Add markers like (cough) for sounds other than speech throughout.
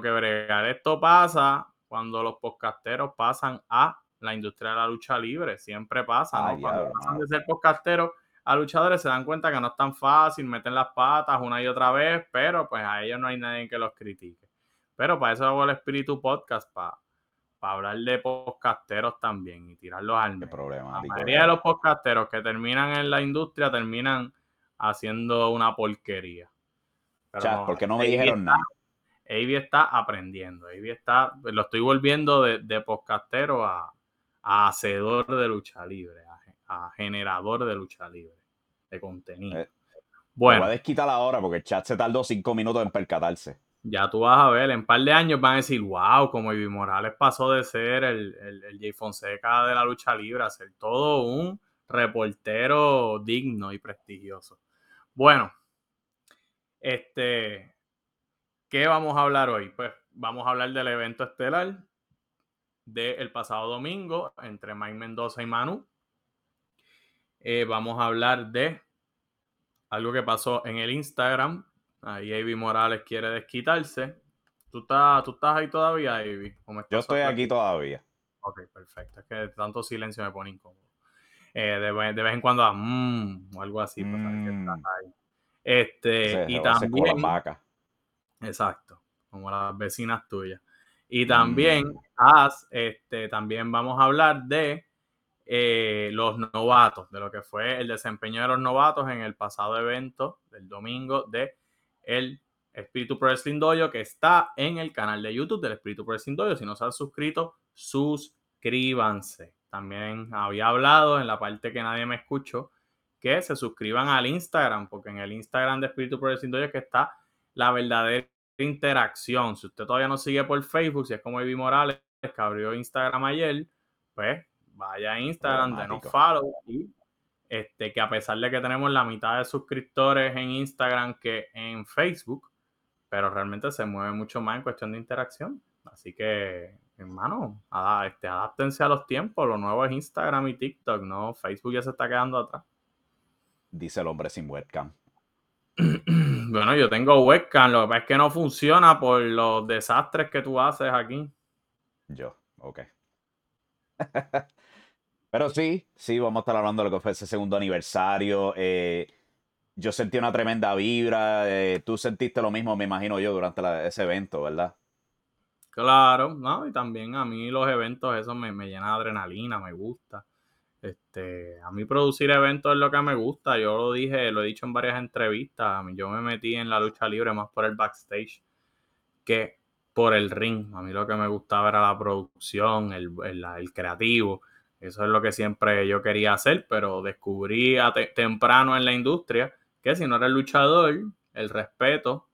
que bregar. Esto pasa cuando los podcasteros pasan a la industria de la lucha libre. Siempre pasa, ¿no? cuando pasan de ser podcasteros a luchadores se dan cuenta que no es tan fácil, meten las patas una y otra vez, pero pues a ellos no hay nadie que los critique. Pero para eso hago el Espíritu Podcast, para, para hablar de podcasteros también y tirarlos al medio. La mayoría de los podcasteros que terminan en la industria terminan haciendo una porquería. Pero porque no me dijeron nada. Avi está aprendiendo. Avi está, lo estoy volviendo de, de podcastero a, hacedor de lucha libre, a, generador de lucha libre, de contenido. Eh, bueno. Voy a desquitar ahora porque el chat se tardó cinco minutos en percatarse. Ya tú vas a ver, en un par de años van a decir, wow, como Ivy Morales pasó de ser el, el, el Jay Fonseca de la lucha libre a ser todo un reportero digno y prestigioso. Bueno, este, ¿qué vamos a hablar hoy? Pues vamos a hablar del evento estelar del pasado domingo entre Mike Mendoza y Manu. Eh, vamos a hablar de algo que pasó en el Instagram. Ahí Avi Morales quiere desquitarse. ¿Tú estás, tú estás ahí todavía, Avi? Yo estoy aquí todavía. Ok, perfecto. Es que tanto silencio me pone incómodo. Eh, de, vez en cuando, mm, o algo así. Pues, mm. Este, y también. Exacto, como las vecinas tuyas. Y también, mm. este, también vamos a hablar de eh, los novatos, de lo que fue el desempeño de los novatos en el pasado evento del domingo de el Espíritu Pro Wrestling Dojo, que está en el canal de YouTube del Espíritu Pro Wrestling Dojo. Si no se han suscrito, suscríbanse. También había hablado en la parte que nadie me escuchó que se suscriban al Instagram, porque en el Instagram de Espíritu Progresivo es que está la verdadera interacción. Si usted todavía no sigue por Facebook, si es como Evi Morales, que abrió Instagram ayer, pues vaya a Instagram, denos follow y este, que a pesar de que tenemos la mitad de suscriptores en Instagram que en Facebook, pero realmente se mueve mucho más en cuestión de interacción. Así que, hermano, este, adáptense a los tiempos. Lo nuevo es Instagram y TikTok, ¿no? Facebook ya se está quedando atrás dice el hombre sin webcam. (clears throat) Bueno, yo tengo webcam, lo que pasa es que no funciona por los desastres que tú haces aquí. Yo, ok. (laughs) Pero sí, sí, vamos a estar hablando de lo que fue ese segundo aniversario. Eh, yo sentí una tremenda vibra. Eh, tú sentiste lo mismo, me imagino yo, durante ese evento, ¿verdad? Claro, ¿no? Y también a mí los eventos, eso me, me llena de adrenalina, me gusta. Este, a mí producir eventos es lo que me gusta. Yo lo dije, lo he dicho en varias entrevistas. Yo me metí en la lucha libre más por el backstage que por el ring. A mí lo que me gustaba era la producción, el, creativo. Eso es lo que siempre yo quería hacer, pero descubrí temprano en la industria que si no eres luchador, el respeto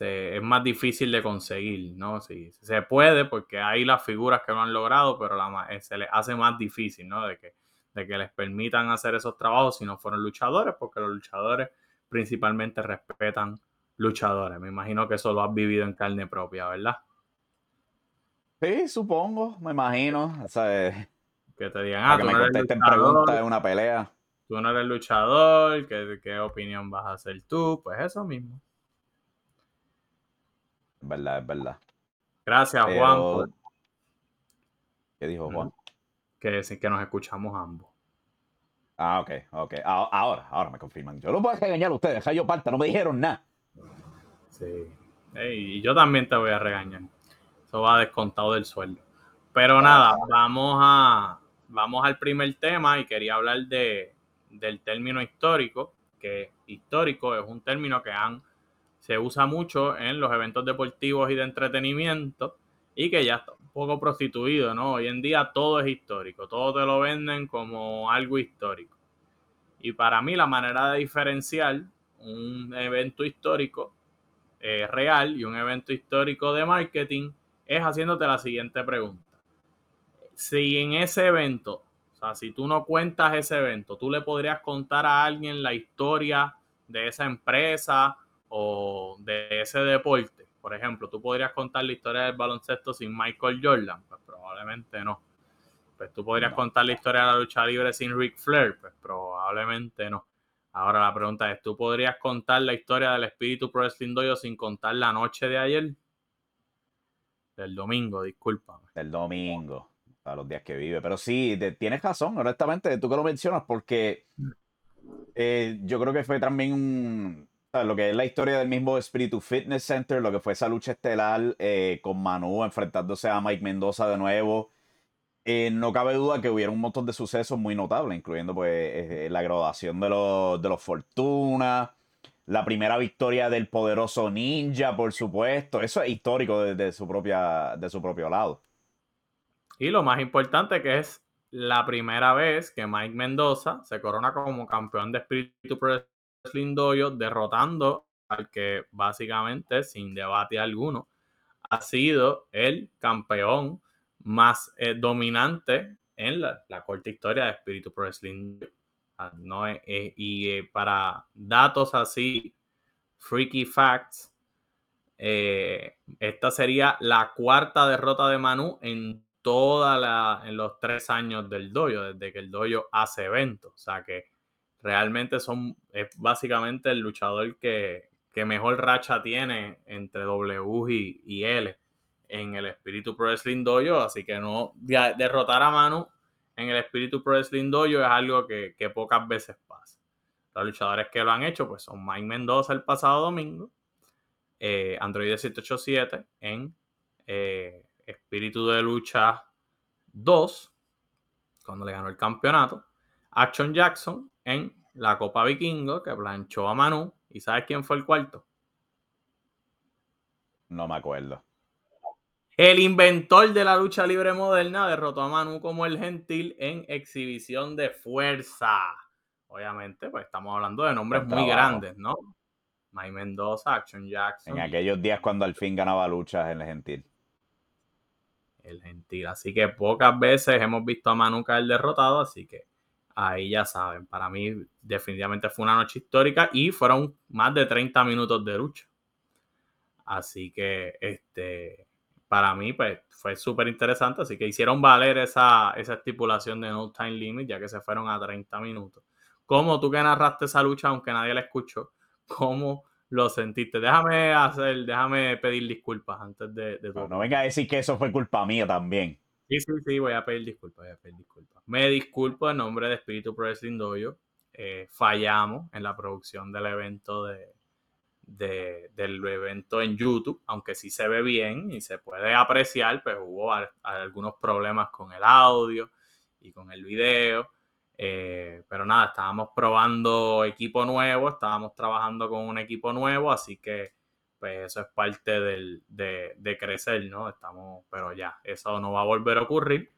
es más difícil de conseguir, ¿no? Sí, se puede porque hay las figuras que lo han logrado, pero la, se les hace más difícil, ¿no? De que de que les permitan hacer esos trabajos si no fueron luchadores, porque los luchadores principalmente respetan luchadores. Me imagino que eso lo has vivido en carne propia, ¿verdad? Sí, supongo, me imagino. que te digan, ah, que me contesten preguntas en una pelea. Tú no eres luchador, ¿qué, ¿qué opinión vas a hacer tú? Pues eso mismo. Es verdad, es verdad. Gracias, Juan. ¿Qué dijo Juan? Que, que nos escuchamos ambos. Ah, ok, ok. Ahora, ahora me confirman. Yo lo voy a regañar a ustedes, yo parta, no me dijeron nada. Sí. y yo también te voy a regañar. Eso va descontado del sueldo. Pero nada, vamos a vamos al primer tema y quería hablar de, del término histórico, que histórico es un término que han, se usa mucho en los eventos deportivos y de entretenimiento y que ya está poco prostituido, ¿no? Hoy en día todo es histórico, todo te lo venden como algo histórico. Y para mí la manera de diferenciar un evento histórico eh, real y un evento histórico de marketing es haciéndote la siguiente pregunta. Si en ese evento, o sea, si tú no cuentas ese evento, tú le podrías contar a alguien la historia de esa empresa o de ese deporte por ejemplo, tú podrías contar la historia del baloncesto sin Michael Jordan, pues probablemente no. Pues tú podrías contar la historia de la lucha libre sin Ric Flair, pues probablemente no. Ahora la pregunta es, ¿tú podrías contar la historia del espíritu pro wrestling dojo sin contar la noche de ayer? del domingo, disculpa. Del domingo, a los días que vive. Pero sí, tienes razón, honestamente, tú que lo mencionas, porque eh, yo creo que fue también un, lo que es la historia del mismo Espíritu Fitness Center, lo que fue esa lucha estelar eh, con Manu enfrentándose a Mike Mendoza de nuevo. Eh, no cabe duda que hubiera un montón de sucesos muy notables, incluyendo pues eh, la graduación de los, de los Fortuna, la primera victoria del poderoso Ninja, por supuesto. Eso es histórico desde su, propia, de su propio lado. Y lo más importante que es la primera vez que Mike Mendoza se corona como campeón de Espíritu Wrestling Dojo, derrotando al que básicamente, sin debate alguno, ha sido el campeón más eh, dominante en la, corta historia de Espíritu Pro Wrestling. Ah, no, eh, y eh, para datos así, freaky facts, esta sería la cuarta derrota de Manu en toda en los tres años del dojo, desde que el dojo hace eventos. O sea que realmente son, es básicamente el luchador que, mejor racha tiene entre W y, y L en el Espíritu Pro Wrestling Dojo, así que no derrotar a Manu en el Espíritu Pro Wrestling Dojo es algo que, pocas veces pasa. Los luchadores que lo han hecho pues son Mike Mendoza el pasado domingo, eh, Android 787 en eh, Espíritu de Lucha 2, cuando le ganó el campeonato, Action Jackson en la Copa Vikingo, que planchó a Manu, ¿y sabes quién fue el cuarto? No me acuerdo. El inventor de la lucha libre moderna derrotó a Manu como el gentil en exhibición de fuerza. Obviamente, pues estamos hablando de nombres muy grandes, ¿no? Mike Mendoza, Action Jackson. En aquellos días cuando al fin ganaba luchas en el gentil. El gentil. Así que pocas veces hemos visto a Manu caer derrotado, así que ahí ya saben. Para mí, definitivamente fue una noche histórica y fueron más de 30 minutos de lucha. Así que, este para mí pues fue súper interesante, así que hicieron valer esa, esa estipulación de no time limit, ya que se fueron a 30 minutos. ¿Cómo tú que narraste esa lucha, aunque nadie la escuchó, cómo lo sentiste? Déjame hacer, déjame pedir disculpas antes de, de No, venga a decir que eso fue culpa mía también. Sí, sí, sí, voy a pedir disculpas, voy a pedir disculpas. Me disculpo en nombre de Espíritu Pro Wrestling Dojo. Eh, fallamos en la producción del evento de, del evento en YouTube, aunque sí se ve bien y se puede apreciar, pues hubo algunos problemas con el audio y con el video. Eh, pero nada, estábamos probando equipo nuevo, estábamos trabajando con un equipo nuevo, así que pues eso es parte del, de, crecer, ¿no? Estamos, pero ya, eso no va a volver a ocurrir.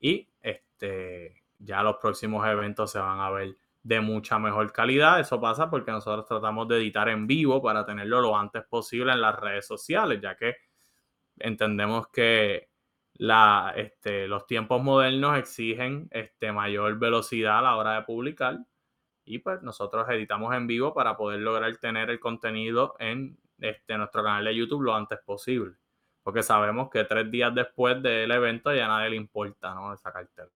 Y este, ya los próximos eventos se van a ver de mucha mejor calidad. Eso pasa porque nosotros tratamos de editar en vivo para tenerlo lo antes posible en las redes sociales, ya que entendemos que la, este, los tiempos modernos exigen este, mayor velocidad a la hora de publicar y pues nosotros editamos en vivo para poder lograr tener el contenido en este, nuestro canal de YouTube lo antes posible. Porque sabemos que tres días después del evento ya nadie le importa ¿no? esa cartera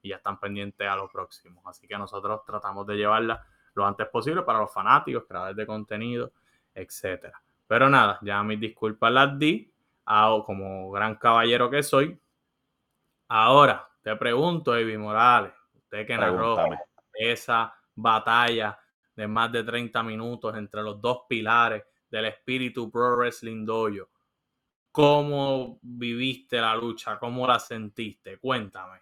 y ya están pendientes a lo próximo. Así que nosotros tratamos de llevarla lo antes posible para los fanáticos, creadores de contenido, etcétera. Pero nada, ya mis disculpas las di, como gran caballero que soy. Ahora, te pregunto, Evi Morales, usted que narró esa batalla de más de 30 minutos entre los dos pilares del espíritu Pro Wrestling Dojo. ¿Cómo viviste la lucha? ¿Cómo la sentiste? Cuéntame.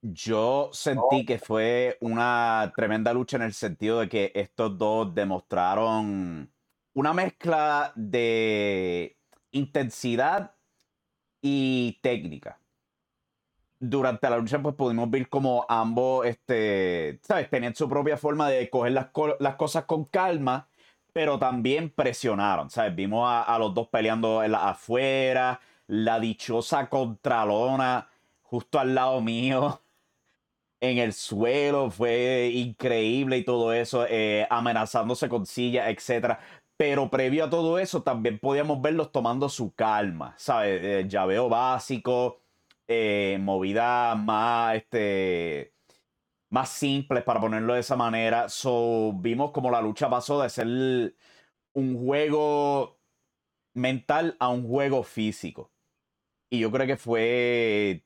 Yo sentí que fue una tremenda lucha en el sentido de que estos dos demostraron una mezcla de intensidad y técnica. Durante la lucha, pues pudimos ver como ambos, este, ¿sabes? Tenían su propia forma de coger las, cosas con calma, pero también presionaron, ¿sabes? Vimos a, a los dos peleando en la, afuera, la dichosa contralona justo al lado mío (laughs) en el suelo, fue increíble y todo eso, eh, amenazándose con sillas, etc. Pero previo a todo eso, también podíamos verlos tomando su calma, ¿sabes? Eh, llaveo básico, eh, movida más, este, más simples, para ponerlo de esa manera. So, vimos como la lucha pasó de ser un juego mental a un juego físico. Y yo creo que fue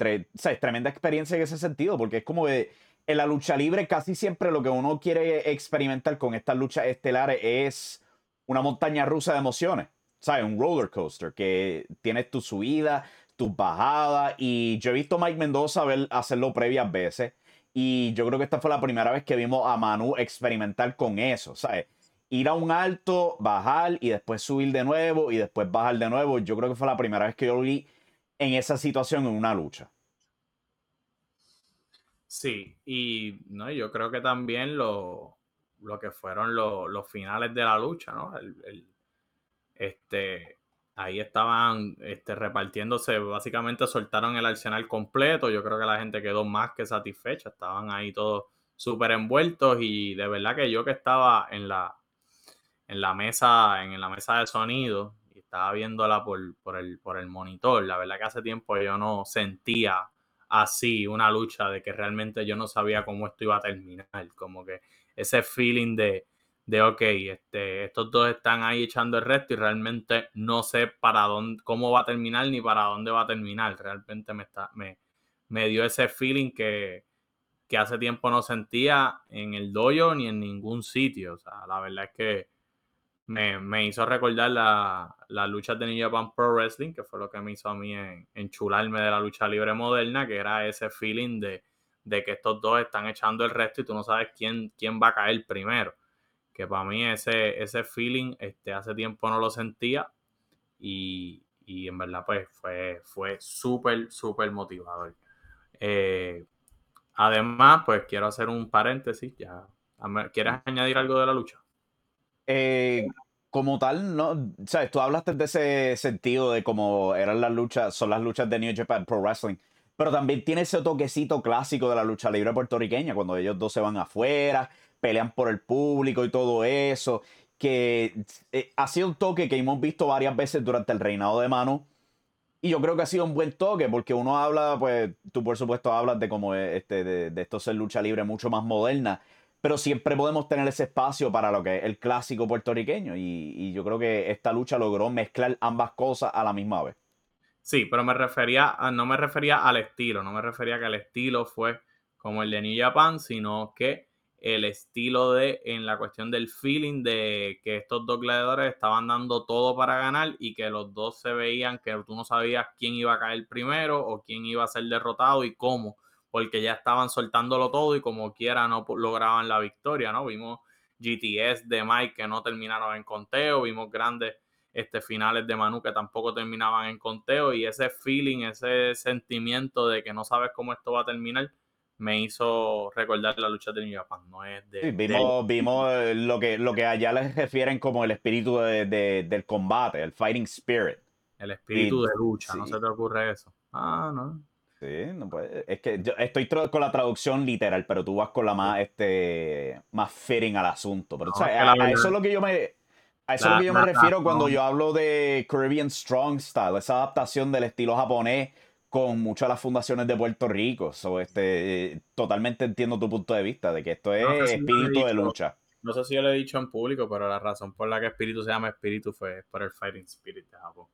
tremenda experiencia en ese sentido, porque es como en la lucha libre casi siempre lo que uno quiere experimentar con estas luchas estelares es una montaña rusa de emociones, ¿sabes? Un roller coaster que tienes tu subida, tus bajadas, y yo he visto a Mike Mendoza hacerlo previas veces, y yo creo que esta fue la primera vez que vimos a Manu experimentar con eso, ¿sabes? Ir a un alto, bajar y después subir de nuevo y después bajar de nuevo. Yo creo que fue la primera vez que yo lo vi en esa situación en una lucha. Sí, y no, yo creo que también lo, lo que fueron los finales de la lucha, ¿no? este, ahí estaban este, repartiéndose, básicamente soltaron el arsenal completo, yo creo que la gente quedó más que satisfecha, estaban ahí todos súper envueltos y de verdad que yo que estaba en la, en la mesa, en la mesa de sonido y estaba viéndola por, por, el, por el monitor, la verdad que hace tiempo yo no sentía así una lucha de que realmente yo no sabía cómo esto iba a terminar, como que ese feeling de, de, ok, este, estos dos están ahí echando el resto y realmente no sé para dónde, cómo va a terminar ni para dónde va a terminar. Realmente me, está, me, me dio ese feeling que, que hace tiempo no sentía en el dojo ni en ningún sitio. O sea, la verdad es que me, me hizo recordar la, la, lucha de New Japan Pro Wrestling, que fue lo que me hizo a mí en, enchularme de la lucha libre moderna, que era ese feeling de, de que estos dos están echando el resto y tú no sabes quién, quién va a caer primero que para mí ese, ese feeling este, hace tiempo no lo sentía y, en verdad pues fue, fue súper, súper motivador. Eh, además, pues quiero hacer un paréntesis, ya. ¿Quieres añadir algo de la lucha? Eh, como tal, no, sabes, tú hablaste de ese sentido de cómo eran las luchas, son las luchas de New Japan Pro Wrestling, pero también tiene ese toquecito clásico de la lucha libre puertorriqueña, cuando ellos dos se van afuera, pelean por el público y todo eso, que eh, ha sido un toque que hemos visto varias veces durante el reinado de Manu. Y yo creo que ha sido un buen toque, porque uno habla, pues tú por supuesto hablas de como este, de, esto ser lucha libre mucho más moderna, pero siempre podemos tener ese espacio para lo que es el clásico puertorriqueño. Y, yo creo que esta lucha logró mezclar ambas cosas a la misma vez. Sí, pero me refería no me refería al estilo, no me refería que el estilo fue como el de New Japan, sino que el estilo de, en la cuestión del feeling de que estos dos gladiadores estaban dando todo para ganar y que los dos se veían que tú no sabías quién iba a caer primero o quién iba a ser derrotado y cómo, porque ya estaban soltándolo todo y como quiera no lograban la victoria, ¿no? Vimos GTS de Mike que no terminaron en conteo, vimos grandes este, finales de Manu que tampoco terminaban en conteo y ese feeling, ese sentimiento de que no sabes cómo esto va a terminar, me hizo recordar la lucha de New Japan. No es de, vimos, vimos eh, lo, que, lo que allá les refieren como el espíritu de, del combate, el fighting spirit. El espíritu de lucha, ¿no se te ocurre eso? Ah, no. Sí, no puede. Es que yo estoy con la traducción literal, pero tú vas con la más, este, más fitting al asunto. Pero, a, eso es lo que yo me. A eso es lo que yo me refiero cuando yo hablo de Caribbean Strong Style, esa adaptación del estilo japonés con muchas de las fundaciones de Puerto Rico. So, este, totalmente entiendo tu punto de vista de que esto es espíritu de lucha. No sé si yo lo he dicho en público, pero la razón por la que espíritu se llama espíritu fue por el Fighting Spirit de Japón.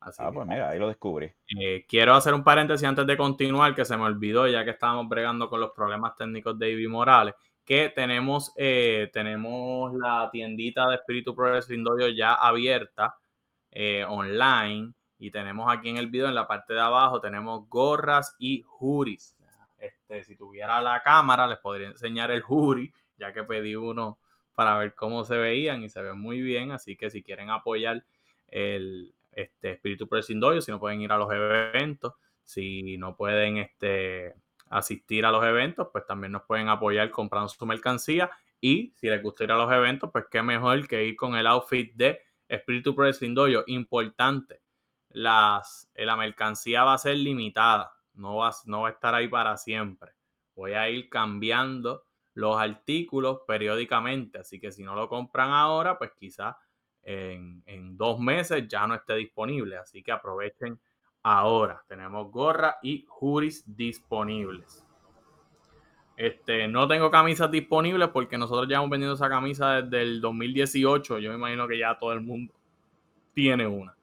ah, pues mira, ahí lo descubrí. Eh, quiero hacer un paréntesis antes de continuar, que se me olvidó, ya que estábamos bregando con los problemas técnicos de Ivy Morales, que tenemos, eh, tenemos la tiendita de Espíritu Progressive Dojo ya abierta eh, online y tenemos aquí en el video, en la parte de abajo, tenemos gorras y juris. Este, si tuviera la cámara, les podría enseñar el jury, ya que pedí uno para ver cómo se veían y se ven muy bien. Así que si quieren apoyar el este, Espíritu Presindoyo, si no pueden ir a los eventos, si no pueden este, asistir a los eventos, pues también nos pueden apoyar comprando su mercancía. Y si les gusta ir a los eventos, pues qué mejor que ir con el outfit de Espíritu Presindoyo. Importante, eh, la mercancía va a ser limitada, no va, no va a estar ahí para siempre. Voy a ir cambiando los artículos periódicamente, así que si no lo compran ahora, pues quizás en, en, dos meses ya no esté disponible, así que aprovechen ahora. Tenemos gorra y juris disponibles. Este, no tengo camisas disponibles porque nosotros ya hemos vendido esa camisa desde el 2018. Yo me imagino que ya todo el mundo tiene una.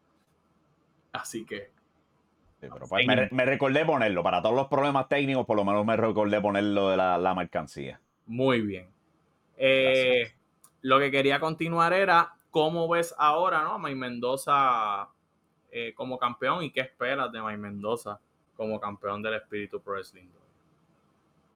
Así que. Pues me, recordé ponerlo. Para todos los problemas técnicos, por lo menos me recordé ponerlo de la, mercancía. Muy bien. Eh, lo que quería continuar era cómo ves ahora ¿no? a May Mendoza eh, como campeón y qué esperas de May Mendoza como campeón del Espíritu Pro Wrestling.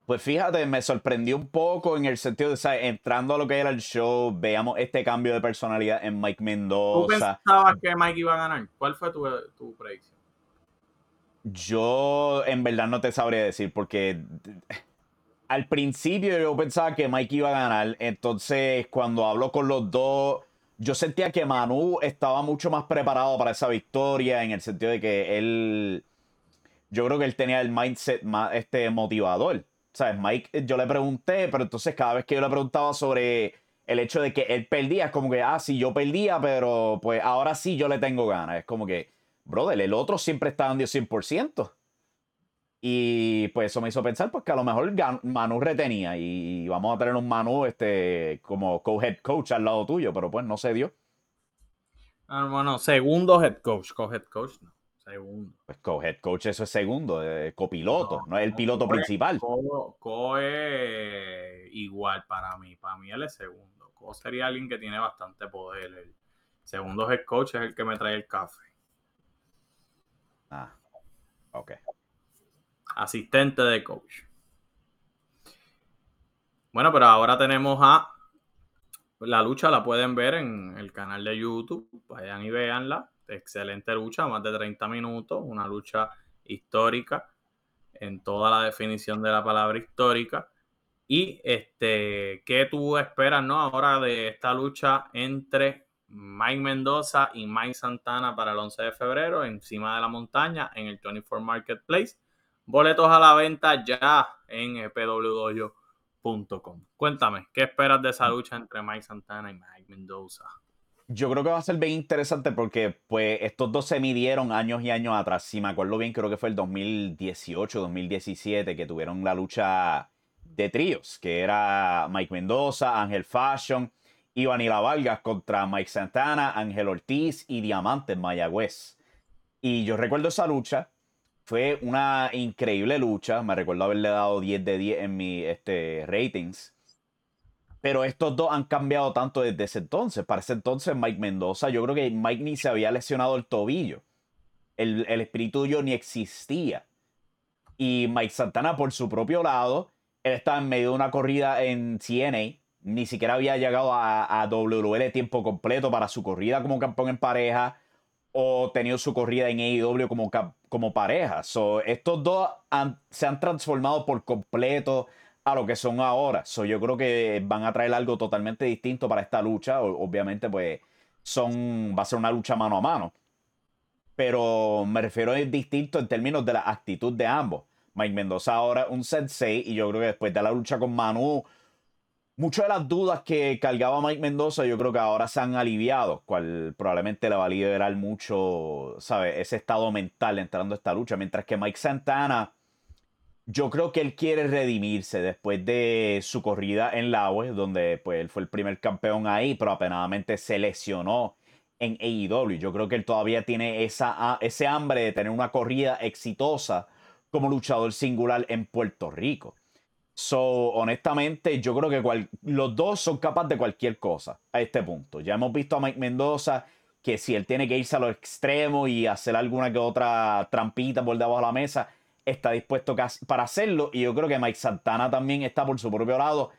Pues fíjate, me sorprendió un poco en el sentido de, ¿sabes? entrando a lo que era el show, veamos este cambio de personalidad en Mike Mendoza. ¿Tú pensabas que Mike iba a ganar? ¿Cuál fue tu, tu predicción? Yo en verdad no te sabría decir porque al principio yo pensaba que Mike iba a ganar, entonces cuando hablo con los dos, yo sentía que Manu estaba mucho más preparado para esa victoria en el sentido de que él, yo creo que él tenía el mindset más este, motivador. ¿Sabes? Mike, eh, yo le pregunté, pero entonces cada vez que yo le preguntaba sobre el hecho de que él perdía, es como que, ah, sí, yo perdía, pero pues ahora sí yo le tengo ganas. Es como que, brother, el otro siempre está dando 100%. Y pues eso me hizo pensar pues que a lo mejor Manu retenía y vamos a tener un Manu este, como co-head coach al lado tuyo, pero pues no se dio. Ah, bueno, segundo head coach, co-head coach no. Segundo. Pues co-head coach, eso es segundo, copiloto, no, es el piloto principal. Co, igual para mí, para mí él es segundo. Co sería alguien que tiene bastante poder. El segundo head coach es el que me trae el café. Ah, ok. Asistente de coach. Bueno, pero ahora tenemos a la lucha, la pueden ver en el canal de YouTube. Vayan y véanla excelente lucha, más de 30 minutos, una lucha histórica en toda la definición de la palabra histórica. Y este, ¿qué tú esperas ¿no? ahora de esta lucha entre Mike Mendoza y Mike Santana para el 11 de febrero encima de la montaña en el 24 Marketplace? Boletos a la venta ya en pwdoyo.com. Cuéntame, ¿qué esperas de esa lucha entre Mike Santana y Mike Mendoza? Yo creo que va a ser bien interesante porque pues estos dos se midieron años y años atrás. Si me acuerdo bien, creo que fue el 2018, 2017 que tuvieron la lucha de tríos, que era Mike Mendoza, Ángel Fashion y Vanilla Vargas contra Mike Santana, Ángel Ortiz y Diamante Mayagüez. Y yo recuerdo esa lucha. Fue una increíble lucha. Me recuerdo haberle dado 10 de 10 en mi este, ratings. Pero estos dos han cambiado tanto desde ese entonces. Para ese entonces, Mike Mendoza, yo creo que Mike ni se había lesionado el tobillo. El, el espíritu yo ni existía. Y Mike Santana, por su propio lado, él estaba en medio de una corrida en CNA. Ni siquiera había llegado a, a WL tiempo completo para su corrida como campeón en pareja o tenido su corrida en AEW como, como pareja. So, estos dos se han transformado por completo a lo que son ahora. So, yo creo que van a traer algo totalmente distinto para esta lucha. obviamente, pues son, va a ser una lucha mano a mano. Pero me refiero a distinto en términos de la actitud de ambos. Mike Mendoza ahora un sensei y yo creo que después de la lucha con Manu, muchas de las dudas que cargaba Mike Mendoza yo creo que ahora se han aliviado, cual probablemente le va a liberar mucho, ¿sabes? Ese estado mental entrando a esta lucha. Mientras que Mike Santana yo creo que él quiere redimirse después de su corrida en Laue, donde pues, él fue el primer campeón ahí, pero apenadamente se lesionó en AEW. Yo creo que él todavía tiene esa, ese hambre de tener una corrida exitosa como luchador singular en Puerto Rico. So, honestamente, yo creo que los dos son capaces de cualquier cosa a este punto. Ya hemos visto a Mike Mendoza que si él tiene que irse a los extremos y hacer alguna que otra trampita por debajo de la mesa, está dispuesto para hacerlo. Y yo creo que Mike Santana también está por su propio lado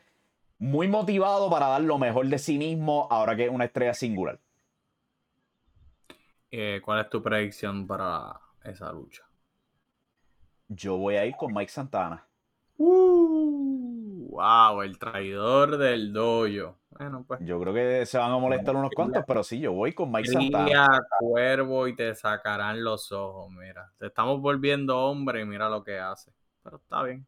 muy motivado para dar lo mejor de sí mismo ahora que es una estrella singular. Eh, ¿Cuál es tu predicción para esa lucha? Yo voy a ir con Mike Santana. Uh, wow, el traidor del doyo. Bueno, pues. Yo creo que se van a molestar unos cuantos, pero sí, yo voy con Mike Santana. cuervo y te sacarán los ojos, mira. Te estamos volviendo hombre y mira lo que hace. Pero está bien.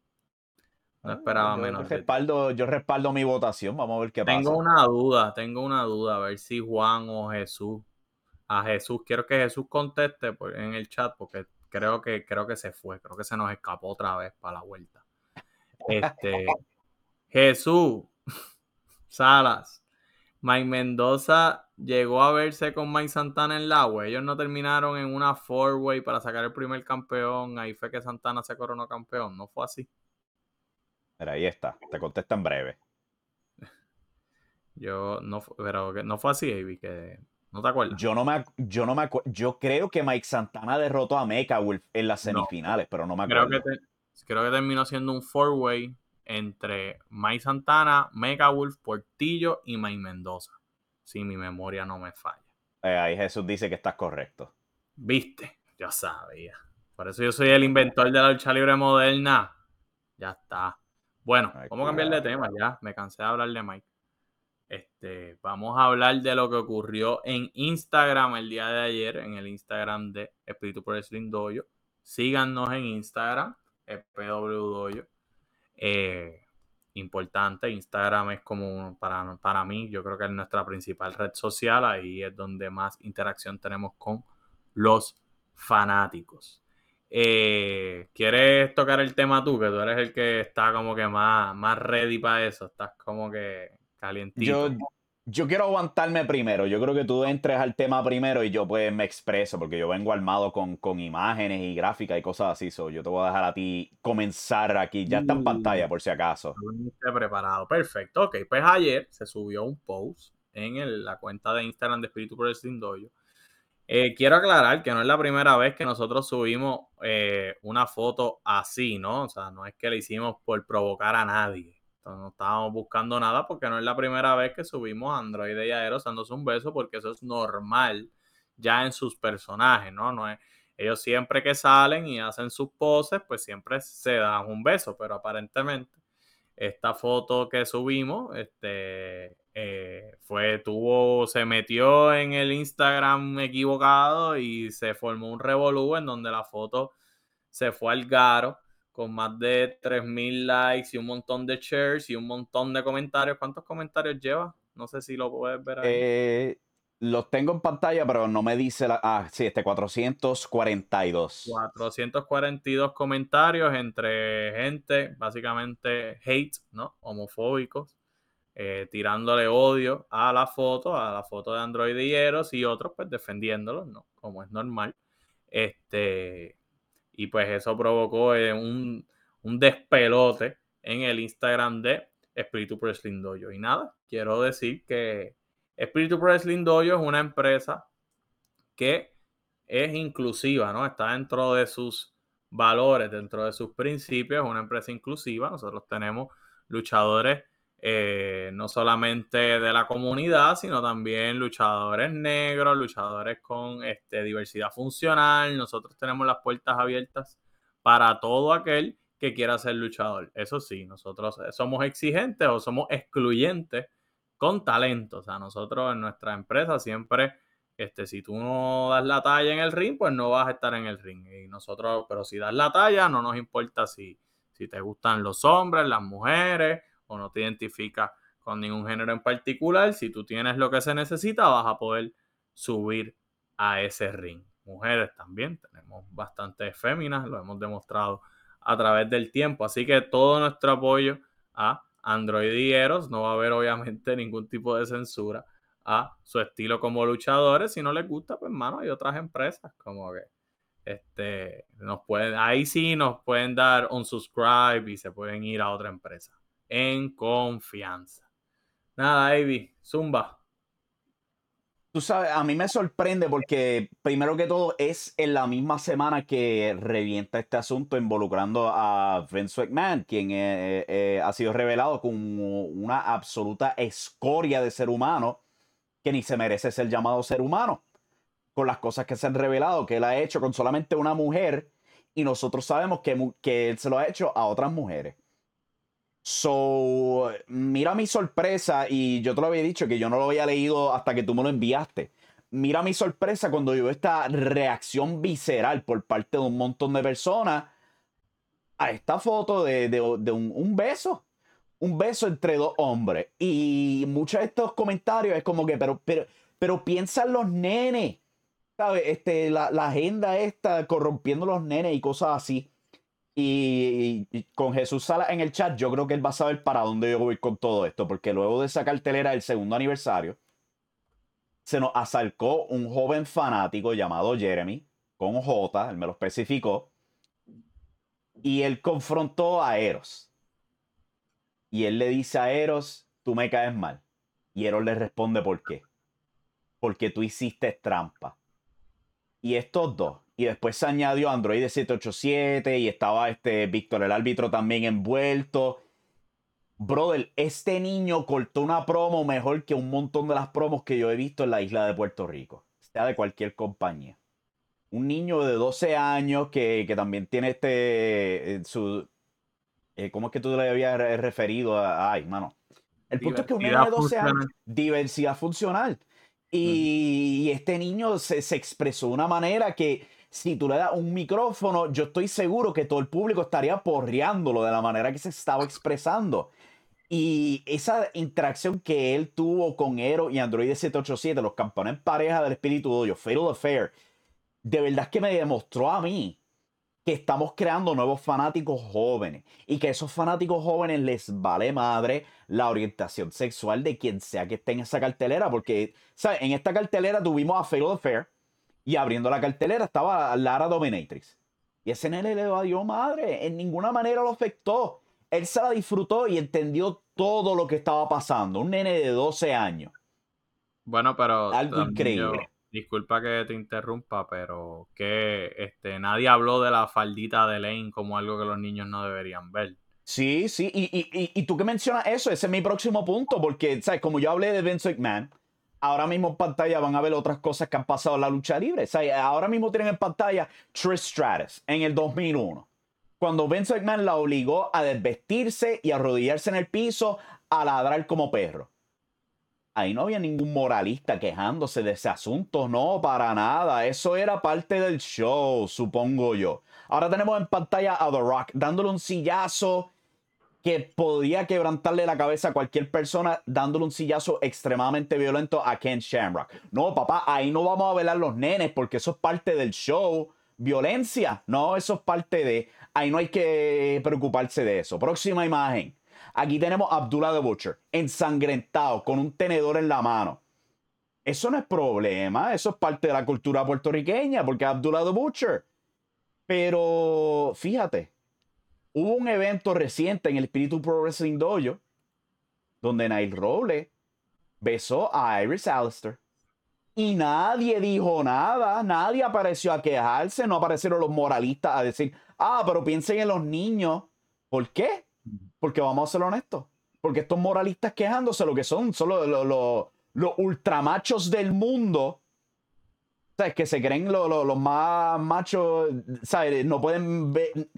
No esperaba menos. Respaldo, yo respaldo mi votación, vamos a ver qué pasa. Tengo una duda, tengo una duda, a ver si Juan o Jesús. A Jesús, quiero que Jesús conteste en el chat porque creo que, creo que se fue, creo que se nos escapó otra vez para la vuelta. Este, (laughs) Jesús, Salas, Mike Mendoza llegó a verse con Mike Santana en la web. Ellos no terminaron en una four-way para sacar el primer campeón. Ahí fue que Santana se coronó campeón. No fue así. Pero ahí está. Te contesto en breve. Yo no, pero no fue así, Avi, que no te acuerdas. Yo no me, yo no me acuerdo. Yo creo que Mike Santana derrotó a Mecha Wolf en las semifinales, pero no me acuerdo. Creo que, creo que terminó siendo un four-way entre Mike Santana, Mecha Wolf, Portillo y Mike Mendoza si mi memoria no me falla. Eh, ahí Jesús dice que estás correcto. ¿Viste? Ya sabía. Por eso yo soy el inventor de la lucha libre moderna. Ya está. Bueno, vamos a cambiar de tema ya. Me cansé de hablar de Mike. Este, vamos a hablar de lo que ocurrió en Instagram el día de ayer, en el Instagram de Espíritu por Wrestling Doyo. Síganos en Instagram, PW Doyo. Eh, importante. Instagram es como para, para mí, yo creo que es nuestra principal red social, ahí es donde más interacción tenemos con los fanáticos. Eh, ¿Quieres tocar el tema tú? Que tú eres el que está como que más, más ready para eso, estás como que calientito yo quiero aguantarme primero. Yo creo que tú entres al tema primero y yo pues me expreso, porque yo vengo armado con, con imágenes y gráficas y cosas así. So, yo te voy a dejar a ti comenzar aquí. Ya está en pantalla, por si acaso. preparado. Perfecto. Ok, pues ayer se subió un post en la cuenta de Instagram de Espíritu por el. Eh, quiero aclarar que no es la primera vez que nosotros subimos eh, una foto así, ¿no? O sea, no es que la hicimos por provocar a nadie no estábamos buscando nada porque no es la primera vez que subimos Android y Aero dándose un beso porque eso es normal ya en sus personajes, ¿no? no es, ellos siempre que salen y hacen sus poses, pues siempre se dan un beso, pero aparentemente esta foto que subimos, este, eh, fue, tuvo, se metió en el Instagram equivocado y se formó un revolú en donde la foto se fue al garo con más de 3.000 likes y un montón de shares y un montón de comentarios. ¿Cuántos comentarios lleva? No sé si lo puedes ver ahí. Eh, los tengo en pantalla, pero no me dice la... Ah, sí, este 442. 442 comentarios entre gente, básicamente hate, ¿no? Homofóbicos, eh, tirándole odio a la foto, a la foto de Android y Eros y otros pues defendiéndolos, ¿no? Como es normal. Este, y pues eso provocó eh, un, despelote en el Instagram de Espíritu Wrestling Dojo. Y nada, quiero decir que Espíritu Wrestling Dojo es una empresa que es inclusiva, ¿no? Está dentro de sus valores, dentro de sus principios, es una empresa inclusiva. Nosotros tenemos luchadores eh, no solamente de la comunidad, sino también luchadores negros, luchadores con este, diversidad funcional. Nosotros tenemos las puertas abiertas para todo aquel que quiera ser luchador. Eso sí, nosotros somos exigentes o somos excluyentes con talento. O sea, nosotros en nuestra empresa siempre, este, si tú no das la talla en el ring, pues no vas a estar en el ring. Y nosotros, pero si das la talla, no nos importa si, si te gustan los hombres, las mujeres, o no te identificas con ningún género en particular, si tú tienes lo que se necesita, vas a poder subir a ese ring. Mujeres también, tenemos bastantes féminas, lo hemos demostrado a través del tiempo. Así que todo nuestro apoyo a Android y Eros, no va a haber obviamente ningún tipo de censura a su estilo como luchadores. Si no les gusta, pues mano, hay otras empresas como que este, nos pueden, ahí sí nos pueden dar un subscribe y se pueden ir a otra empresa en confianza. Nada, Ivy, zumba. Tú sabes, a mí me sorprende porque primero que todo es en la misma semana que revienta este asunto involucrando a Vince McMahon, quien eh, eh, ha sido revelado como una absoluta escoria de ser humano que ni se merece ser llamado ser humano. Con las cosas que se han revelado, que él ha hecho con solamente una mujer y nosotros sabemos que, que él se lo ha hecho a otras mujeres. So, mira mi sorpresa, y yo te lo había dicho que yo no lo había leído hasta que tú me lo enviaste. Mira mi sorpresa cuando yo esta reacción visceral por parte de un montón de personas a esta foto de, un, beso. Un beso entre dos hombres. Y muchos de estos comentarios es como que, pero, pero, pero piensan los nenes. ¿Sabes? Este, la, la agenda esta corrompiendo los nenes y cosas así. Y, con Jesús Sala en el chat, yo creo que él va a saber para dónde yo voy con todo esto, porque luego de esa cartelera del segundo aniversario, se nos acercó un joven fanático llamado Jeremy, con J, él me lo especificó, y él confrontó a Eros. Y él le dice a Eros, tú me caes mal. Y Eros le responde, ¿por qué? Porque tú hiciste trampa. Y estos dos. Y después se añadió Android 787 y estaba este Víctor el árbitro también envuelto. Brother, este niño cortó una promo mejor que un montón de las promos que yo he visto en la isla de Puerto Rico. Sea de cualquier compañía. Un niño de 12 años que, también tiene este. Eh, su, eh, ¿Cómo es que tú le habías referido a.? Ay, mano. El punto es que un niño de 12 años. Diversidad funcional. Y, este niño se, se expresó de una manera que si tú le das un micrófono, yo estoy seguro que todo el público estaría porreándolo de la manera que se estaba expresando. Y esa interacción que él tuvo con Ero y Android 787, los campeones pareja del espíritu de Fatal Affair, de verdad que me demostró a mí que estamos creando nuevos fanáticos jóvenes y que a esos fanáticos jóvenes les vale madre la orientación sexual de quien sea que esté en esa cartelera, porque ¿sabes? en esta cartelera tuvimos a Fatal Affair y abriendo la cartelera estaba Lara Dominatrix. Y ese nene le dio madre, en ninguna manera lo afectó él se la disfrutó y entendió todo lo que estaba pasando. Un nene de 12 años. Bueno, pero. Algo increíble. disculpa que te interrumpa, pero que este, nadie habló de la faldita de Lane como algo que los niños no deberían ver. Sí, sí, y, y, y, tú que mencionas eso, ese es mi próximo punto, porque, ¿sabes? Como yo hablé de Vince McMahon, ahora mismo en pantalla van a ver otras cosas que han pasado en la lucha libre. Ahora mismo tienen en pantalla Trish Stratus en el 2001 cuando Vince McMahon la obligó a desvestirse y arrodillarse en el piso a ladrar como perro. Ahí no había ningún moralista quejándose de ese asunto, no, para nada. Eso era parte del show, supongo yo. Ahora tenemos en pantalla a The Rock dándole un sillazo que podía quebrantarle la cabeza a cualquier persona, dándole un sillazo extremadamente violento a Ken Shamrock. No, papá, ahí no vamos a velar los nenes porque eso es parte del show. Violencia, no, eso es parte de. Ahí no hay que preocuparse de eso. Próxima imagen. Aquí tenemos a Abdullah the Butcher, ensangrentado, con un tenedor en la mano. Eso no es problema, eso es parte de la cultura puertorriqueña, porque Abdullah the Butcher. Pero fíjate, hubo un evento reciente en el Espíritu Pro Wrestling Dojo donde Nail Roble besó a Iris Alistair. Y nadie dijo nada, nadie apareció a quejarse, no aparecieron los moralistas a decir, ah, pero piensen en los niños. ¿Por qué? Porque vamos a ser honestos. Porque estos moralistas quejándose lo que son, son los, ultramachos del mundo. ¿Sabes? Que se creen los más machos, ¿sabes? No pueden ver.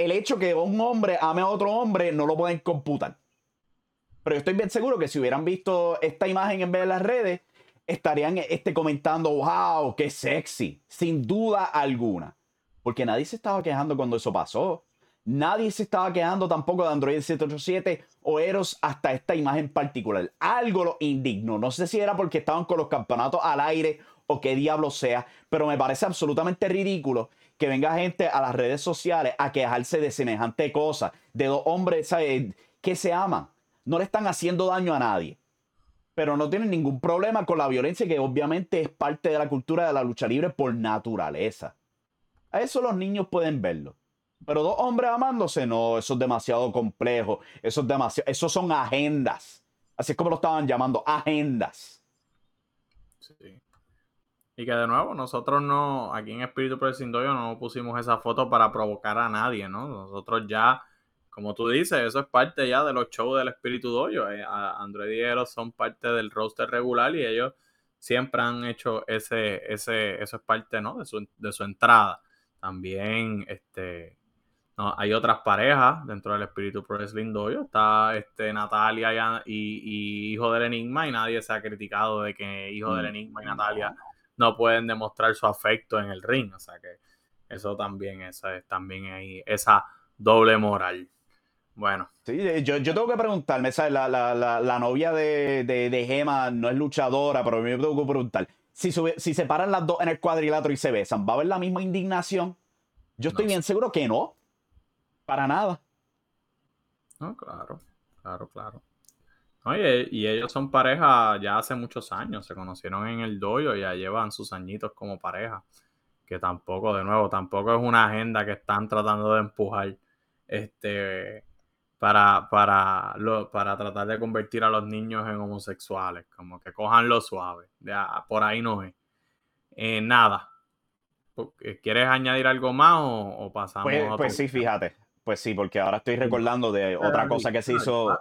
El hecho que un hombre ame a otro hombre no lo pueden computar. Pero yo estoy bien seguro que si hubieran visto esta imagen en vez de las redes, estarían este, comentando, wow, qué sexy, sin duda alguna. Porque nadie se estaba quejando cuando eso pasó. Nadie se estaba quejando tampoco de Android 787 o Eros hasta esta imagen particular. Algo lo indignó. No sé si era porque estaban con los campeonatos al aire o qué diablo sea, pero me parece absolutamente ridículo que venga gente a las redes sociales a quejarse de semejante cosa, de dos hombres que se aman. No le están haciendo daño a nadie pero no tienen ningún problema con la violencia que obviamente es parte de la cultura de la lucha libre por naturaleza. A eso los niños pueden verlo. Pero dos hombres amándose, no, eso es demasiado complejo. Eso es demasiado. Eso son agendas. Así es como lo estaban llamando, agendas. Y que de nuevo, nosotros no, aquí en Espíritu Prescindoyo no pusimos esa foto para provocar a nadie, ¿no? Nosotros ya, como tú dices, eso es parte ya de los shows del Espíritu Doyo. Eh, Android y Eros son parte del roster regular y ellos siempre han hecho ese, ese, eso es parte, ¿no? De su, de su entrada. También este, hay otras parejas dentro del espíritu pro wrestling Está este, Natalia y, Hijo del Enigma y nadie se ha criticado de que Hijo del mm, Enigma y Natalia no pueden demostrar su afecto en el ring. O sea que eso también, esa es también ahí, esa doble moral. Bueno. Sí, yo, tengo que preguntarme, ¿sabes? La, la, novia de, de, Gema no es luchadora, pero a mí me tengo que preguntar si, si se paran las dos en el cuadrilátero y se besan, ¿va a haber la misma indignación? Yo estoy bien seguro que no. Para nada. No, claro, claro, claro. Oye, y ellos son pareja ya hace muchos años, se conocieron en el doyo, ya llevan sus añitos como pareja, que tampoco, de nuevo, tampoco es una agenda que están tratando de empujar este, para, para, para tratar de convertir a los niños en homosexuales, como que cojan lo suave, por ahí no es. Eh, nada. ¿Quieres añadir algo más o, pasamos? Pues, pues sí, fíjate, pues sí, porque ahora estoy recordando de otra cosa que se hizo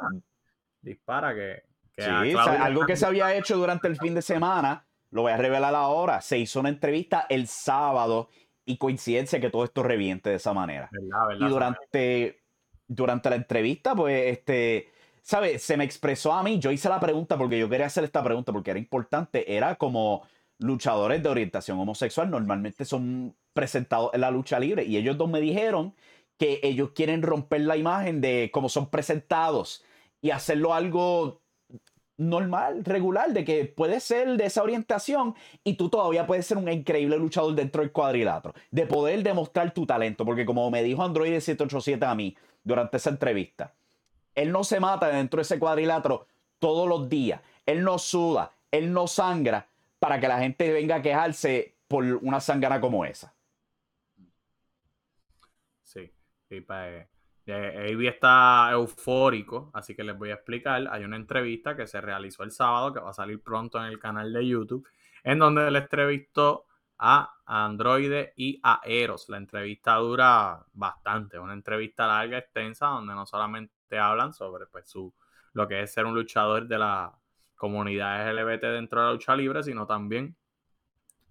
dispara que... sí, algo que se había hecho durante el fin de semana, lo voy a revelar ahora, se hizo una entrevista el sábado y coincidencia que todo esto reviente de esa manera. y durante, durante la entrevista, pues, este, ¿sabes? Se me expresó a mí, yo hice la pregunta porque yo quería hacer esta pregunta porque era importante, era como luchadores de orientación homosexual normalmente son presentados en la lucha libre y ellos dos me dijeron que ellos quieren romper la imagen de cómo son presentados y hacerlo algo normal, regular, de que puedes ser de esa orientación y tú todavía puedes ser un increíble luchador dentro del cuadrilátero, de poder demostrar tu talento, porque como me dijo Android 787 a mí durante esa entrevista, él no se mata dentro de ese cuadrilátero todos los días, él no suda, él no sangra para que la gente venga a quejarse por una sangana como esa. Sí, sí, para Avi está eufórico, así que les voy a explicar. Hay una entrevista que se realizó el sábado, que va a salir pronto en el canal de YouTube, en donde él entrevistó a Android y a Eros. La entrevista dura bastante, una entrevista larga, extensa, donde no solamente hablan sobre pues, su, lo que es ser un luchador de la comunidad LGBT dentro de la lucha libre, sino también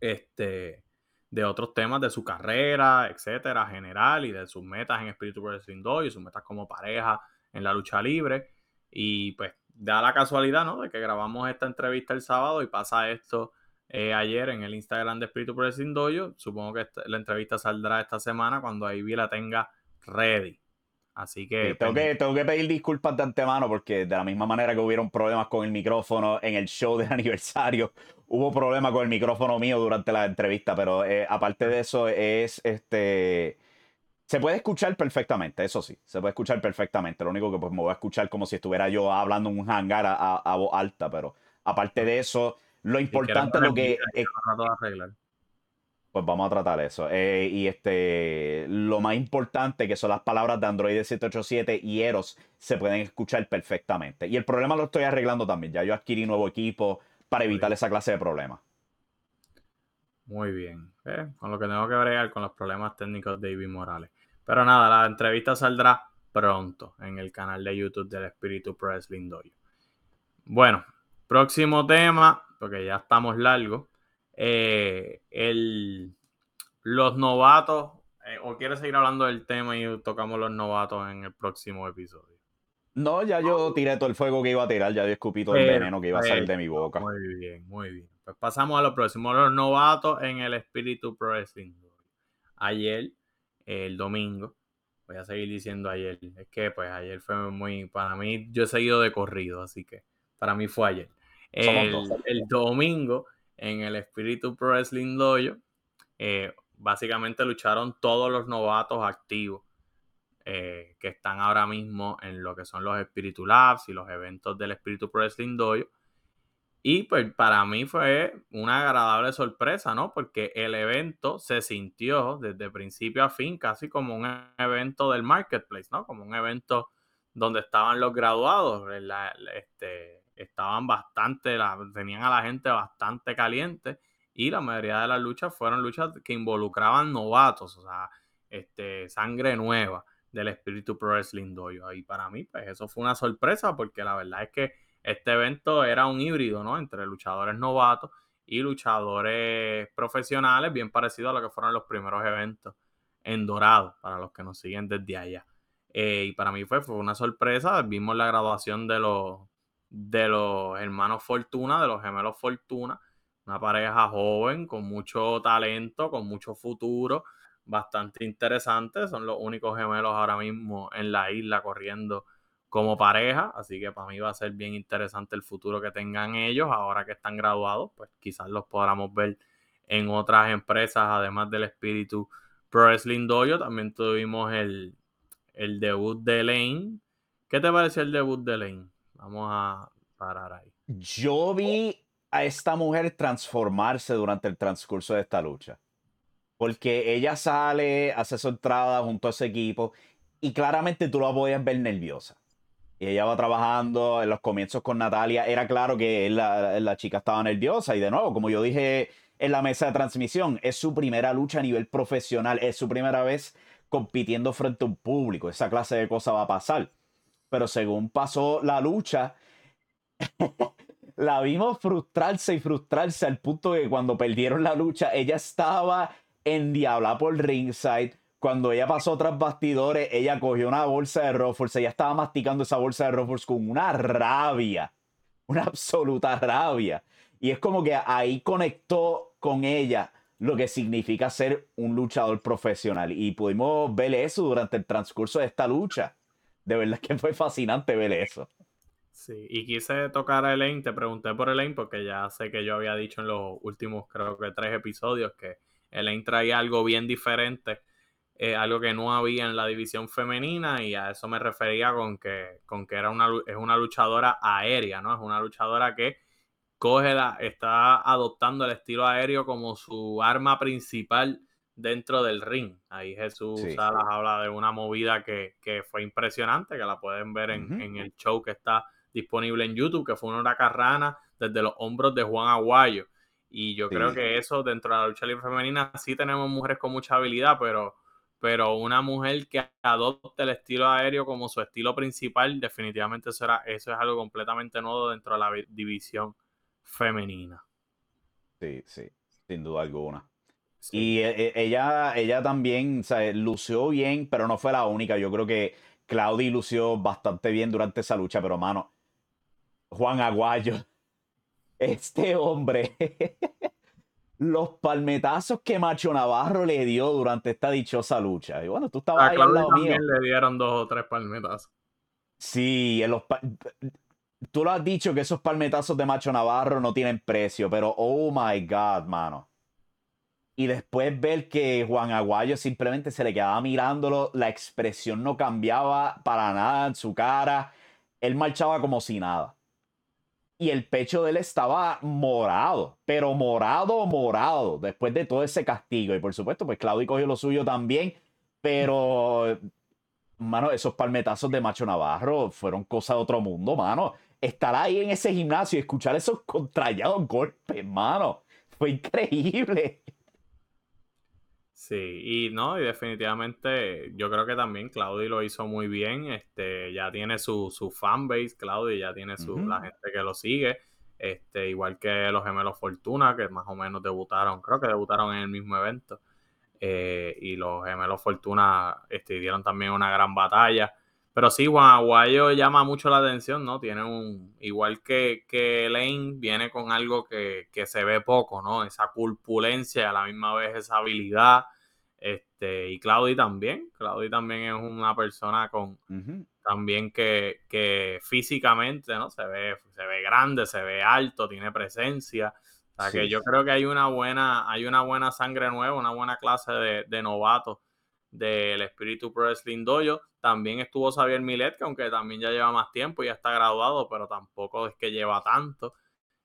este, de otros temas de su carrera, etcétera, general y de sus metas en Espíritu Wrestling 2 y sus metas como pareja en la lucha libre. Y pues da la casualidad, ¿no? De que grabamos esta entrevista el sábado y pasa esto eh, ayer en el Instagram de Espíritu Wrestling Dojo. Supongo que la entrevista saldrá esta semana cuando Ivy la tenga ready. Así que, tengo que. Tengo que pedir disculpas de antemano porque de la misma manera que hubieron problemas con el micrófono en el show de (laughs) aniversario, hubo problemas con el micrófono mío durante la entrevista, pero eh, aparte de eso es este... Se puede escuchar perfectamente, eso sí, se puede escuchar perfectamente. Lo único que pues me voy a escuchar como si estuviera yo hablando en un hangar a, voz alta, pero aparte de eso, lo importante es lo que pues vamos a tratar eso. Eh, y este, lo más importante que son las palabras de Android 787 y Eros se pueden escuchar perfectamente. Y el problema lo estoy arreglando también. Ya yo adquirí nuevo equipo para evitar esa clase de problemas. Muy bien. Eh, con lo que tengo que bregar con los problemas técnicos de David Morales. Pero nada, la entrevista saldrá pronto en el canal de YouTube del Espíritu Press Lindoyo. Bueno, próximo tema, porque ya estamos largos. Eh, el, los novatos, eh, o quieres seguir hablando del tema y tocamos los novatos en el próximo episodio. No, ya yo tiré todo el fuego que iba a tirar, ya yo escupí todo el veneno que iba a salir de mi boca. Muy bien, muy bien. Pues pasamos a lo próximo, los novatos en el Espíritu Pro Wrestling. Ayer, el domingo, voy a seguir diciendo ayer, es que pues ayer fue muy, para mí, yo he seguido de corrido, así que para mí fue ayer. El, el domingo en el Espíritu Pro Wrestling Dojo. Eh, básicamente lucharon todos los novatos activos eh, que están ahora mismo en lo que son los Espíritu Labs y los eventos del Espíritu Pro Wrestling Dojo. Y pues para mí fue una agradable sorpresa, ¿no? Porque el evento se sintió desde principio a fin casi como un evento del marketplace, ¿no? Como un evento donde estaban los graduados, este, estaban bastante, tenían a la gente bastante caliente y la mayoría de las luchas fueron luchas que involucraban novatos, o sea, este, sangre nueva del espíritu pro wrestling dojo. Y para mí, pues eso fue una sorpresa porque la verdad es que este evento era un híbrido, ¿no? Entre luchadores novatos y luchadores profesionales, bien parecido a lo que fueron los primeros eventos en Dorado, para los que nos siguen desde allá. Eh, y para mí fue, fue una sorpresa. Vimos la graduación de los de los hermanos Fortuna, de los gemelos Fortuna, una pareja joven, con mucho talento, con mucho futuro, bastante interesante. Son los únicos gemelos ahora mismo en la isla corriendo como pareja, así que para mí va a ser bien interesante el futuro que tengan ellos ahora que están graduados, pues quizás los podamos ver en otras empresas, además del espíritu Pro Wrestling Dojo. También tuvimos el, el debut de Lane. ¿Qué te pareció el debut de Lane? Vamos a parar ahí. Yo vi a esta mujer transformarse durante el transcurso de esta lucha. Porque ella sale, hace su entrada junto a ese equipo y claramente tú la podías ver nerviosa. Y ella va trabajando en los comienzos con Natalia. Era claro que la, la chica estaba nerviosa. Y de nuevo, como yo dije en la mesa de transmisión, es su primera lucha a nivel profesional. Es su primera vez compitiendo frente a un público. Esa clase de cosas va a pasar. Pero según pasó la lucha, (laughs) la vimos frustrarse y frustrarse al punto que cuando perdieron la lucha, ella estaba en Diabla por ringside cuando ella pasó tras bastidores, ella cogió una bolsa de Ruffles, ella estaba masticando esa bolsa de Ruffles con una rabia, una absoluta rabia. Y es como que ahí conectó con ella lo que significa ser un luchador profesional. Y pudimos ver eso durante el transcurso de esta lucha. De verdad que fue fascinante ver eso. Sí, y quise tocar a Elaine, te pregunté por Elaine porque ya sé que yo había dicho en los últimos, creo que tres episodios, que Elaine traía algo bien diferente algo que no había en la división femenina y a eso me refería con que, con que era una, es una luchadora aérea, ¿no? Es una luchadora que coge la, está adoptando el estilo aéreo como su arma principal dentro del ring. Ahí Jesús Salas habla de una movida que, fue impresionante, que la pueden ver en, el show que está disponible en YouTube, que fue una huracarrana desde los hombros de Juan Aguayo. Y yo creo que eso dentro de la lucha libre femenina sí tenemos mujeres con mucha habilidad, pero pero una mujer que adopte el estilo aéreo como su estilo principal, definitivamente eso, eso es algo completamente nuevo dentro de la división femenina. Sí, sí, sin duda alguna. Y e, e, ella, ella también lució bien, pero no fue la única. Yo creo que Claudia lució bastante bien durante esa lucha, pero mano, Juan Aguayo, (laughs) este hombre (laughs) los palmetazos que Macho Navarro le dio durante esta dichosa lucha. Y bueno, tú estabas ahí al lado mío. le dieron dos o tres palmetazos. Sí, en los tú lo has dicho que esos palmetazos de Macho Navarro no tienen precio, pero oh my god, mano. Y después ver que Juan Aguayo simplemente se le quedaba mirándolo, la expresión no cambiaba para nada en su cara. Él marchaba como si nada y el pecho de él estaba morado, pero morado, morado, después de todo ese castigo. Y por supuesto, pues Claudio cogió lo suyo también, pero, mano, esos palmetazos de Macho Navarro fueron cosa de otro mundo, mano. Estar ahí en ese gimnasio y escuchar esos contrallados golpes, mano, fue increíble. Sí, y no, y definitivamente yo creo que también Claudio lo hizo muy bien. Este, ya tiene su, su fanbase, Claudio, ya tiene su, la gente que lo sigue. Este, igual que los gemelos Fortuna, que más o menos debutaron, creo que debutaron en el mismo evento. Eh, y los gemelos Fortuna este, dieron también una gran batalla. Pero sí, Juan Aguayo llama mucho la atención, ¿no? Tiene un, igual que, que Lane, viene con algo que, que se ve poco, ¿no? Esa culpulencia y a la misma vez esa habilidad este, y Claudia también. Claudia también es una persona con también que, que, físicamente ¿no? se, ve, se ve grande, se ve alto, tiene presencia. O sea que yo creo que hay una buena, hay una buena sangre nueva, una buena clase de, de novatos del Espíritu Pro Wrestling Dojo. También estuvo Xavier Milet, que aunque también ya lleva más tiempo, ya está graduado, pero tampoco es que lleva tanto.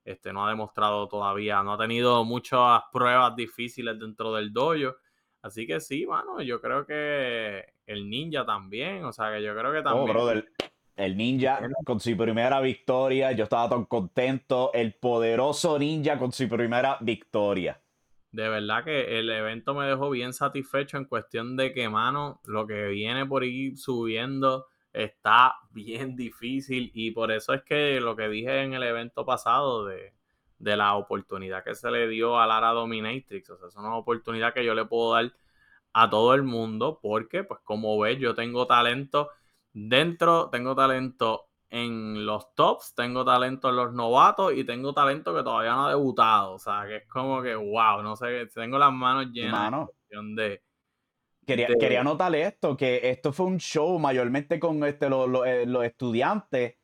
Este no ha demostrado todavía, no ha tenido muchas pruebas difíciles dentro del dojo. Así que sí, mano, yo creo que el ninja también, o sea que yo creo que oh, también. Oh, brother, el ninja con su primera victoria, yo estaba tan contento. El poderoso ninja con su primera victoria. De verdad que el evento me dejó bien satisfecho en cuestión de que, mano, lo que viene por ir subiendo está bien difícil y por eso es que lo que dije en el evento pasado de, de la oportunidad que se le dio a Lara Dominatrix. O sea, es una oportunidad que yo le puedo dar a todo el mundo porque, pues como ves, yo tengo talento dentro, tengo talento en los tops, tengo talento en los novatos y tengo talento que todavía no ha debutado. O sea, que es como que, wow, no sé, tengo las manos llenas de... Quería, quería notar esto, que esto fue un show mayormente con este, los, eh, los estudiantes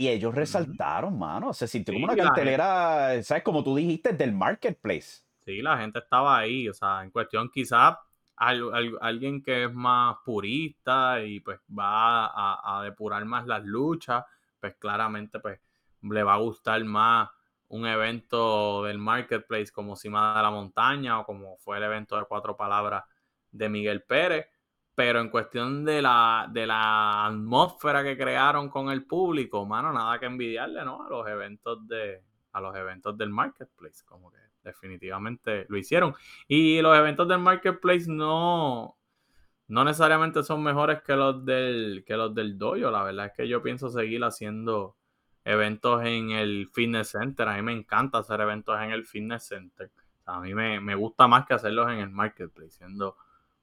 y ellos resaltaron, mano. Se sintió como una cartelera, ¿sabes? Como tú dijiste, del marketplace. Sí, la gente estaba ahí. O sea, en cuestión quizás alguien que es más purista y pues va a, depurar más las luchas, pues claramente pues le va a gustar más un evento del marketplace como Cima de la Montaña o como fue el evento de cuatro palabras de Miguel Pérez. Pero en cuestión de la, de la atmósfera que crearon con el público, mano, nada que envidiarle, ¿no? A los eventos de, a los eventos del marketplace. Como que definitivamente lo hicieron. Y los eventos del marketplace no, no necesariamente son mejores que los del, que los del dojo. La verdad es que yo pienso seguir haciendo eventos en el fitness center. A mí me encanta hacer eventos en el fitness center. a mí me, gusta más que hacerlos en el marketplace, siendo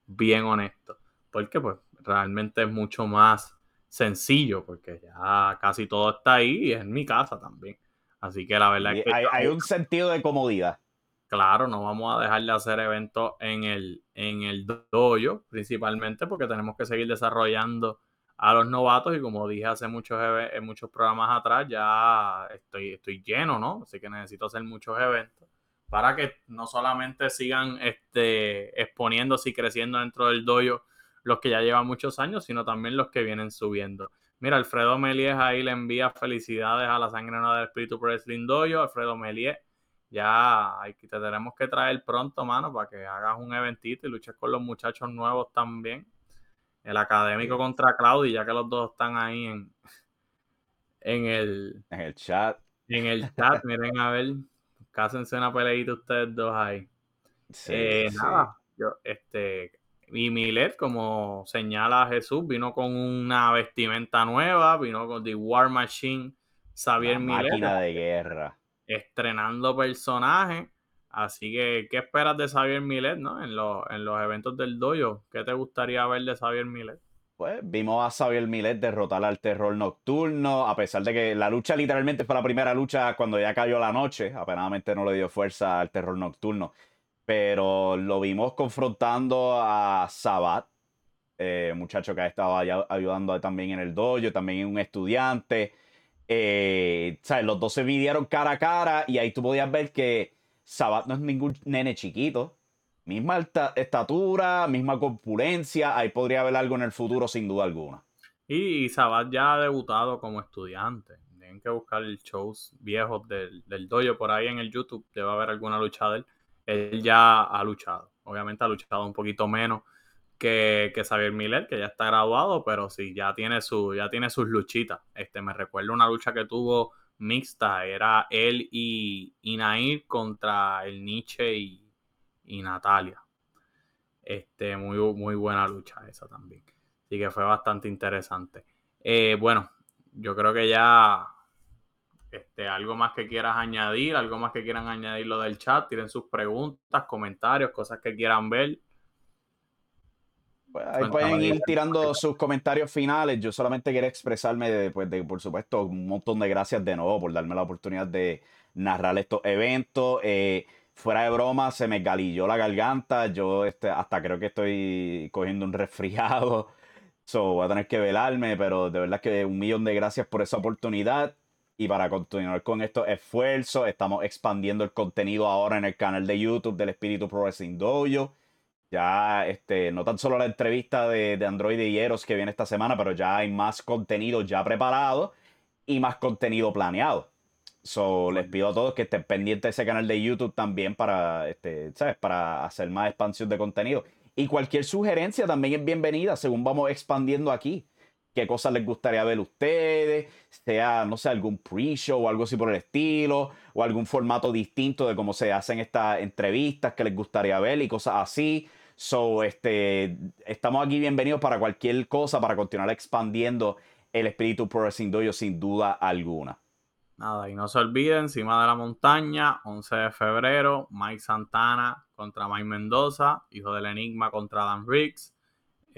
bien honesto. Porque pues realmente es mucho más sencillo, porque ya casi todo está ahí y es en mi casa también. Así que la verdad es que... hay un sentido de comodidad claro, no vamos a dejar de hacer eventos en el, en el dojo, principalmente porque tenemos que seguir desarrollando a los novatos y como dije hace muchos, en muchos programas atrás, ya estoy, estoy lleno, ¿no? Así que necesito hacer muchos eventos para que no solamente sigan este, exponiéndose y creciendo dentro del dojo los que ya llevan muchos años, sino también los que vienen subiendo. Mira, Alfredo Melies ahí le envía felicidades a la sangre nueva del Espíritu Wrestling Dojo. Alfredo Melies ya te tenemos que traer pronto, mano, para que hagas un eventito y luches con los muchachos nuevos también. El académico contra Claudio, ya que los dos están ahí en, en el, en el chat. En el chat, miren a ver, cásense una peleita ustedes dos ahí. Sí, eh, Nada, yo, este, y Milet, como señala Jesús, vino con una vestimenta nueva, vino con The War Machine, Xavier Milet. Máquina de guerra estrenando personajes. Así que, ¿qué esperas de Xavier Millet ¿no? en, los, en los eventos del dojo? ¿Qué te gustaría ver de Xavier Millet? Pues vimos a Xavier Millet derrotar al terror nocturno, a pesar de que la lucha literalmente fue la primera lucha cuando ya cayó la noche, apenadamente no le dio fuerza al terror nocturno, pero lo vimos confrontando a Sabat, eh, muchacho que ha estado ayudando también en el dojo, también un estudiante, eh, Los dos se midieron cara a cara y ahí tú podías ver que Sabat no es ningún nene chiquito. Misma estatura, misma corpulencia. Ahí podría haber algo en el futuro sin duda alguna. Y Sabat ya ha debutado como estudiante. Tienen que buscar shows viejos del, del dojo por ahí en el YouTube. Debe haber alguna lucha de él. Él ya ha luchado. Obviamente ha luchado un poquito menos que, que Xavier Miller, que ya está graduado, pero sí, ya tiene, su, ya tiene sus luchitas. Este, me recuerdo una lucha que tuvo mixta, era él y, y Nair contra el Nietzsche y, y Natalia. Este, muy, muy buena lucha esa también. Así que fue bastante interesante. Eh, bueno, yo creo que ya este, algo más que quieras añadir, algo más que quieran añadir lo del chat, tienen sus preguntas, comentarios, cosas que quieran ver. Pues, ahí pueden ir tirando sus comentarios finales. Yo solamente quiero expresarme, de, pues, de, por supuesto, un montón de gracias de nuevo por darme la oportunidad de narrar estos eventos. Eh, fuera de broma, se me galilló la garganta. Yo este, hasta creo que estoy cogiendo un resfriado. (laughs) So, voy a tener que velarme, pero de verdad que un millón de gracias por esa oportunidad. Y para continuar con estos esfuerzos, estamos expandiendo el contenido ahora en el canal de YouTube del Espíritu Pro Wrestling Dojo. Ya, este, no tan solo la entrevista de, de Android y Eros que viene esta semana, pero ya hay más contenido ya preparado y más contenido planeado. So, les pido a todos que estén pendientes de ese canal de YouTube también para, este, ¿sabes? Para hacer más expansión de contenido. Y cualquier sugerencia también es bienvenida según vamos expandiendo aquí. ¿Qué cosas les gustaría ver ustedes? Sea, no sé, algún pre-show o algo así por el estilo, o algún formato distinto de cómo se hacen estas entrevistas que les gustaría ver y cosas así. So, este, estamos aquí bienvenidos para cualquier cosa, para continuar expandiendo el espíritu Pro Wrestling Dojo sin duda alguna. Nada, y no se olviden, encima de la montaña, 11 de febrero, Mike Santana contra Mike Mendoza, hijo del Enigma contra Dan Riggs,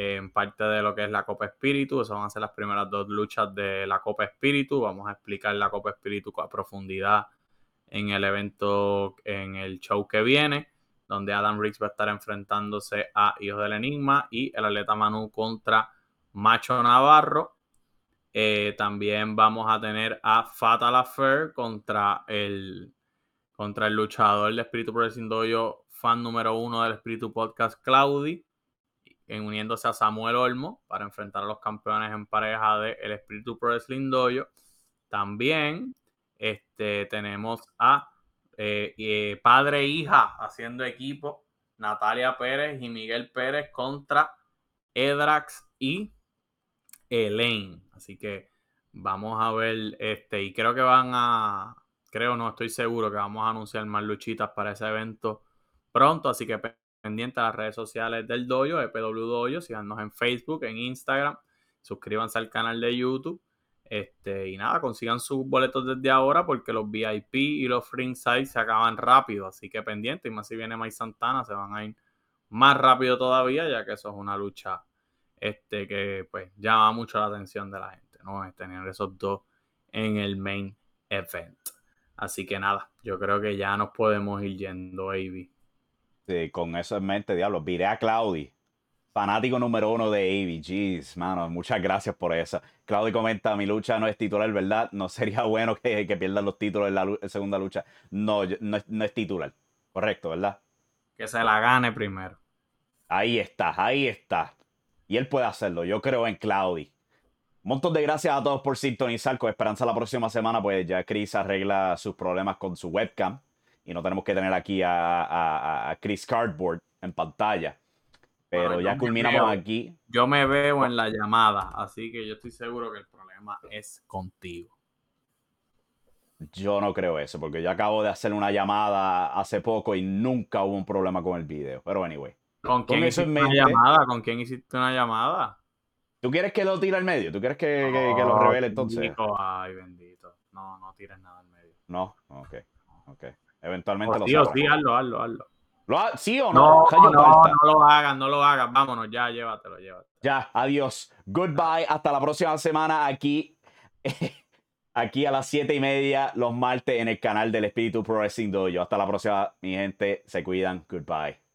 en parte de lo que es la Copa Espíritu. Esas van a ser las primeras dos luchas de la Copa Espíritu. Vamos a explicar la Copa Espíritu a profundidad en el evento, en el show que viene donde Adam Riggs va a estar enfrentándose a Hijos del Enigma y el atleta Manu contra Macho Navarro. Eh, también vamos a tener a Fatal Affair contra el, contra el luchador del Espíritu Pro Dojo, fan número uno del Espíritu Podcast, Claudi, en uniéndose a Samuel Olmo para enfrentar a los campeones en pareja del Espíritu Pro Wrestling Dojo. También Este, tenemos a eh, eh, padre e hija haciendo equipo, Natalia Pérez y Miguel Pérez contra Edrax y Elaine. Así que vamos a ver, este, y creo que van a, creo, no estoy seguro que vamos a anunciar más luchitas para ese evento pronto, así que pendiente a las redes sociales del Doyo, EPW Doyo, síganos en Facebook, en Instagram, suscríbanse al canal de YouTube. Este, y nada, consigan sus boletos desde ahora porque los VIP y los ringside se acaban rápido, así que pendiente, y más si viene Mike Santana, se van a ir más rápido todavía, ya que eso es una lucha este, que pues llama mucho la atención de la gente, ¿no? Tener esos dos en el main event. Así que nada, yo creo que ya nos podemos ir yendo, baby. Sí, con eso en mente, diablo, viré a Claudi, fanático número uno de. Jeez, mano, muchas gracias por eso. Claudi comenta, mi lucha no es titular, ¿verdad? No sería bueno que, que pierdan los títulos en la segunda lucha. No, no es, no es titular. Correcto, ¿verdad? Que se la gane primero. Ahí está, ahí está. Y él puede hacerlo. Yo creo en Claudi. Un montón de gracias a todos por sintonizar. Con esperanza la próxima semana, pues ya Chris arregla sus problemas con su webcam. Y no tenemos que tener aquí a, Chris Cardboard en pantalla. Pero ya culminamos aquí. Yo me veo en la llamada, así que yo estoy seguro que el problema es contigo. Yo no creo eso, porque yo acabo de hacer una llamada hace poco y nunca hubo un problema con el video. Pero anyway. ¿Con quién hiciste una llamada? ¿Con quién hiciste una llamada? ¿Tú quieres que lo tire al medio? ¿Tú quieres que, lo revele entonces? ay, bendito. No, no tires nada al medio. No, ok. Ok. Eventualmente oh, lo tío, sí, hazlo, hazlo, hazlo. ¿Sí o no? No, no, no lo hagas, no lo hagas. Vámonos, ya, llévatelo, llévatelo. Ya, adiós. Goodbye. Hasta la próxima semana aquí. (laughs) aquí a las siete y media los martes en el canal del Espíritu Pro Wrestling Dojo. Hasta la próxima, mi gente. Se cuidan. Goodbye.